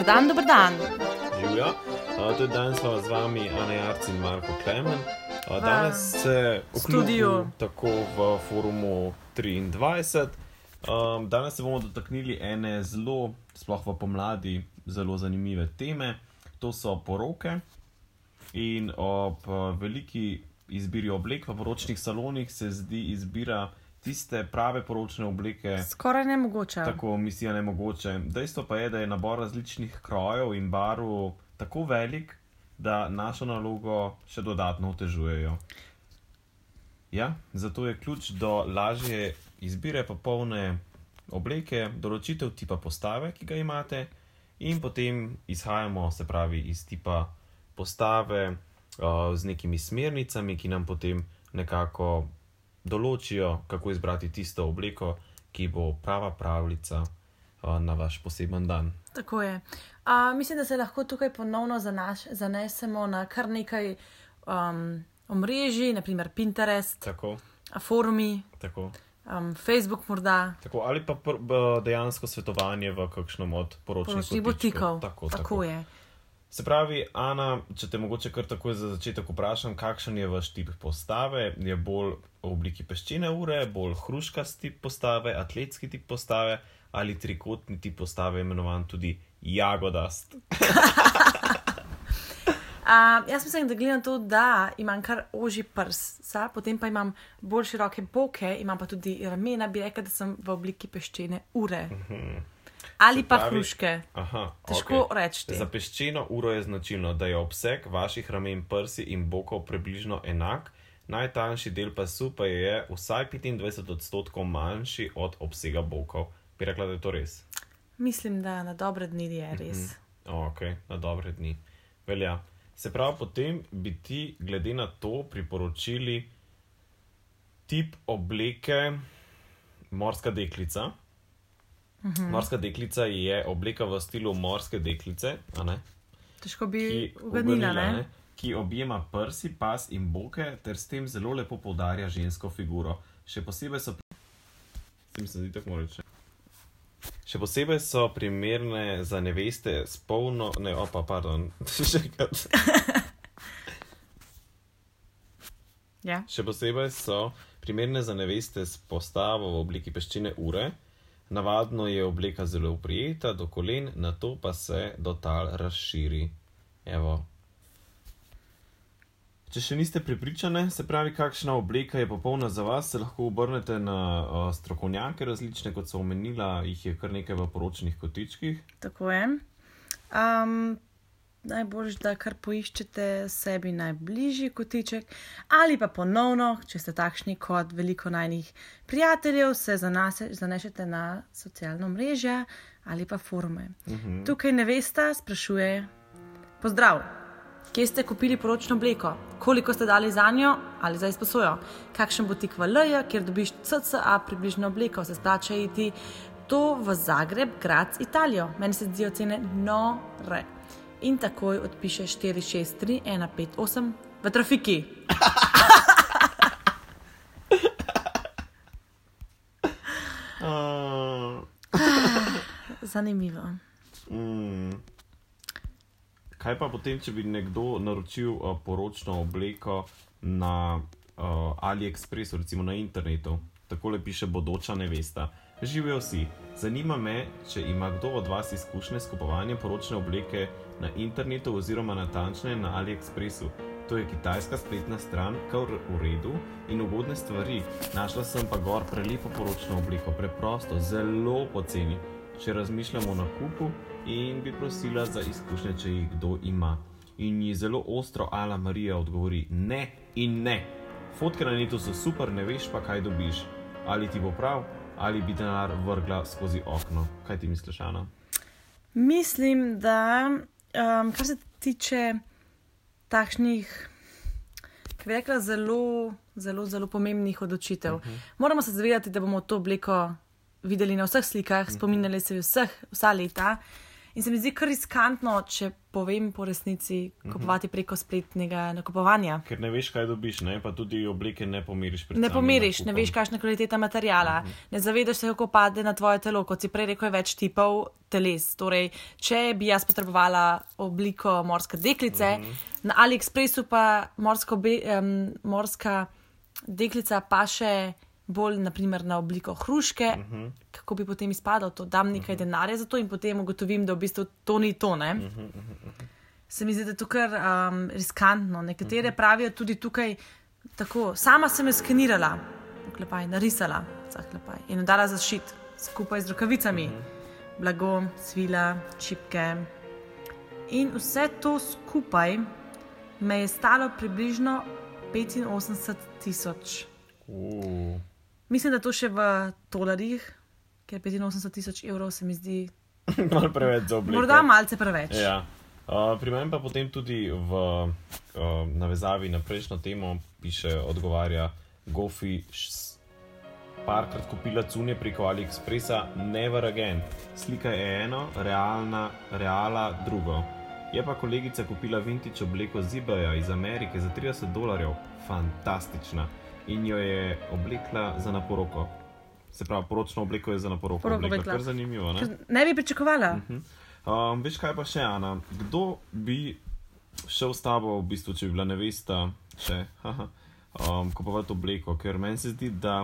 Dober dan, dober dan. Živijo. Uh, tudi danes smo z vami, Ana Jarc in Marko Klemen. Uh, danes se studiu. tako v forumu 23. Um, danes se bomo dotaknili ene zelo, sploh v pomladi, zelo zanimive teme. To so poroke. In ob veliki izbiri oblek v poročnih salonih se zdi izbira tiste prave poročne obleke. Skoraj ne mogoče. Tako misija ne mogoče. Dejstvo pa je, da je nabor različnih krojev in barv tako velik, da našo nalogo še dodatno otežujejo. Ja, zato je ključ do lažje izbire popolne obleke, določitev tipa postave, ki ga imate, in potem izhajamo, se pravi, iz tipa postave uh, z nekimi smernicami, ki nam potem nekako določijo, kako izbrati tisto obleko, ki bo prava pravljica uh, na vaš poseben dan. Tako je. A, mislim, da se lahko tukaj ponovno zanaš, zanesemo na kar nekaj um, omrežij, naprimer Pinterest, Tako, forumi, tako. um, Facebook, morda. Tako, ali pa pr, b, dejansko svetovanje v kakšnem od poročnih Poročnih kotičkov. butikov. Tako, tako tako. je. Se pravi, Ana, če te mogoče kar takoj za začetek vprašam, kakšen je vaš tip postave? Je bolj v obliki peščene ure, bolj hruškast tip postave, atletski tip postave ali trikotni tip postave, imenovan tudi jagodast? Uh, jaz mislim, da glede na to, da imam kar oži prsa, potem pa imam bolj široke boke, imam pa tudi ramena, bi rekla, da sem v obliki peščene ure. Ali pa pravi- hruške. Aha, Težko okej. reči. Za peščeno uro je značilno, da je obseg vaših ramen, prsi in bokov približno enak, najtanjši del pasu pa je vsaj 25 odstotkov manjši od obsega bokov. Bi rekla, da je to res. Mislim, da na dobre dni je res. O, ok, na dobre dni. Velja. Se pravi, potem bi ti, glede na to, priporočili tip obleke morska deklica. Uh -huh. Morska deklica je obleka v stilu morske deklice, ne? Težko bi uganila, uganila, ne? ki objema prsi, pas in boke, ter s tem zelo lepo poudarja žensko figuro. Še posebej so. S tem se zdi tako reči. Še posebej so primerne za neveste s polno, ne, opa, pardon, še enkrat. Ja. Še posebej so primerne za neveste s postavo v obliki peščene ure. Navadno je obleka zelo prijeta do kolen, na to pa se do tal razširi. Evo. Če še niste prepričane, se pravi, kakšna obleka je popolna za vas, se lahko obrnete na uh, strokovnjake različne, kot so omenila, jih je kar nekaj v poročnih kotičkih. Tako je. Um, Najbolj, da kar poiščete sebi najbližji kotiček, ali pa ponovno, če ste takšni kot veliko najnih prijateljev, se zanase, zanešete na socialno mreže ali pa forume. Uh -huh. Tukaj nevesta sprašuje: Pozdrav! Kje ste kupili poročno obleko? Koliko ste dali za njo ali za izposojo? Kakšen butik v L.J., kjer dobiš CCA približno obleko, se splača iti to v Zagreb, Graz, Italijo. Meni se zdijo cene nore. In takoj odpiše 463 158 v trafiki. Uh, Zanimivo. mm. Kaj pa potem, če bi nekdo naročil uh, poročno obleko na uh, AliExpressu, recimo na internetu? Takole piše bodoča nevesta. Živijo vsi. Zanima me, če ima kdo od vas izkušnje s kupovanjem poročne obleke na internetu oziroma natančneje na AliExpressu. To je kitajska spletna stran, kar v redu in ugodne stvari. Našla sem pa gor prelepo poročno obleko, preprosto, zelo poceni, če razmišljamo o nakupu in bi prosila za izkušnje, če jih kdo ima. In ji zelo ostro Ala Marija odgovori: Ne in ne. Fotke na netu so super, ne veš pa, kaj dobiš. Ali ti bo prav, ali bi denar vrgla skozi okno. Kaj ti misliš, Ana? Mislim, da um, kar se tiče takšnih, ki bi rekla, zelo, zelo, zelo pomembnih odločitev, uh -huh. moramo se zavedati, da bomo to obleko videli na vseh slikah, spominjali se jo vseh, vsa leta. In se mi zdi kar riskantno, če povem po resnici, kupovati preko spletnega nakupovanja. Ker ne veš, kaj dobiš, ne? pa tudi oblike ne pomiriš. Ne pomiriš, ne veš, kakšna je kvaliteta materijala, ne zavedaš se, kako pade na tvoje telo. Kot si prej rekel, je več tipov teles. Torej, če bi jaz potrebovala obliko morske deklice, na AliExpressu pa morsko be, um, morska deklica pa še bolj naprimer, na obliko hruške, kako bi potem izpadal to, dam nekaj denarja za to in potem ugotovim, da v bistvu to ni to. Ne? Se mi zdi, da je to kar um, riskantno. Nekatere pravijo tudi tukaj, tako, sama sem jo skenirala, oklepaj, narisala, zaklepaj, in dala zašit, skupaj z rokavicami, blago, svila, čipke. In vse to skupaj me je stalo približno 85 tisoč. Uh, Mislim, da to še v tolarjih, ker 85 tisoč evrov se mi zdi Malo preveč za obliko. morda malce preveč. Ja. Uh, pri meni pa potem tudi v uh, navezavi na prejšnjo temo piše, odgovarja Gofi. Parkrat kupila cunje preko AliExpressa, never again. Slika je eno, realna, reala drugo. Je pa kolegica kupila vintage obleko z eBaya iz Amerike za 30 dolarjev, fantastična. In jo je oblekla za naporoko. Se pravi, poročno obleko je za naporoko. Poroko oblekla. oblekla. Kar zanimivo, ne? Ne bi pričakovala. Um, veš kaj pa še, Ana? Kdo bi šel s tabo, v bistvu, če bi bila nevesta, še, um, kupovati obleko? Ker meni se zdi, da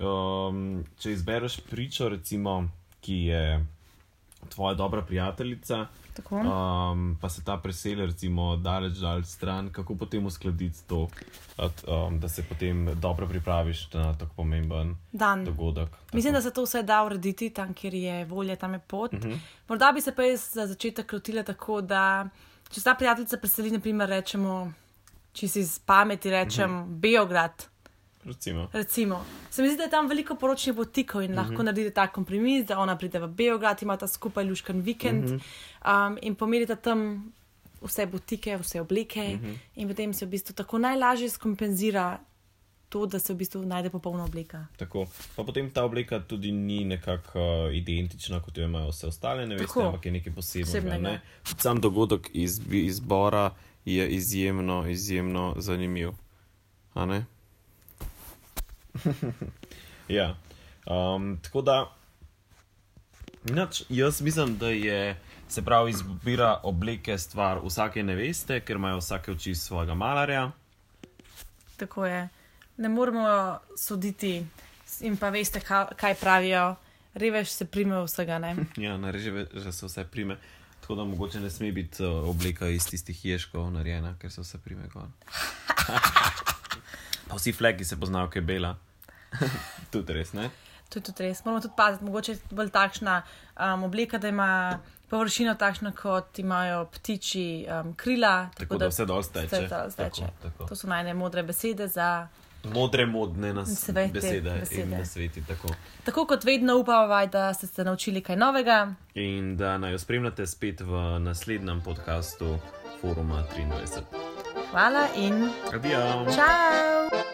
um, če izbereš pričo, recimo, ki je tvoja dobra prijateljica, Tako. um, pa se ta preseli, recimo, daleč, daleč stran, kako potem uskladiti to, at, um, da se potem dobro pripraviš na tako pomemben Dan. dogodek. Mislim, da se to vse da urediti tam, kjer je volja, tam je pot. Uh Mhm. -huh. Morda bi se pa jaz za začetek lotila tako, da če se ta prijateljica preseli, naprimer, rečemo, če si iz pameti rečem, uh Mhm. -huh. Beograd. Recimo. Recimo. Se mi zdi, da je tam veliko poročnih potikov in lahko uh -huh. naredite ta kompromis, da ona pride v Beograd, imata skupaj luškan vikend uh -huh. um, in pomerite tam vse botike, vse obleke, uh -huh. in potem se v bistvu tako najlažje skompenzira to, da se v bistvu najde popolna obleka. Tako. Pa potem ta obleka tudi ni nekako uh, identična, kot jo imajo vse ostale neveste, Tako. ampak je nekaj posebnega. Posebnega. Ne? Sam dogodek iz, izbora je izjemno, izjemno zanimiv. A ne? ja. Um, tako da, nič, jaz mislim, da je. Se pravi, izbira obleke stvar vsake neveste, ker imajo vsake oči svojega malarja. Tako je. Ne moramo soditi in pa veste, kaj, kaj pravijo. Revež se prime vsega. Ne? Ja, nareže, že se vse prime. Tako da mogoče ne sme biti uh, obleka iz tistih ježkov narejena, ker se vse prime gor. pa vsi flagi se poznajo, kaj je bela. tudi res, ne? To je tudi res. Moramo tudi paziti, mogoče je bolj takšna um, obleka, da ima površino takšno, kot imajo ptiči um, krila. Tako, da vse dol steče. Vse dol steče. Tako, tako. To so najne modre besede za. Modre modne nas Svete besede, besede. in na sveti. Tako. Tako kot vedno upamo, da ste se naučili kaj novega. In da naj jo spremljate spet v naslednjem podkastu Foruma 23. Hvala in. Ciao.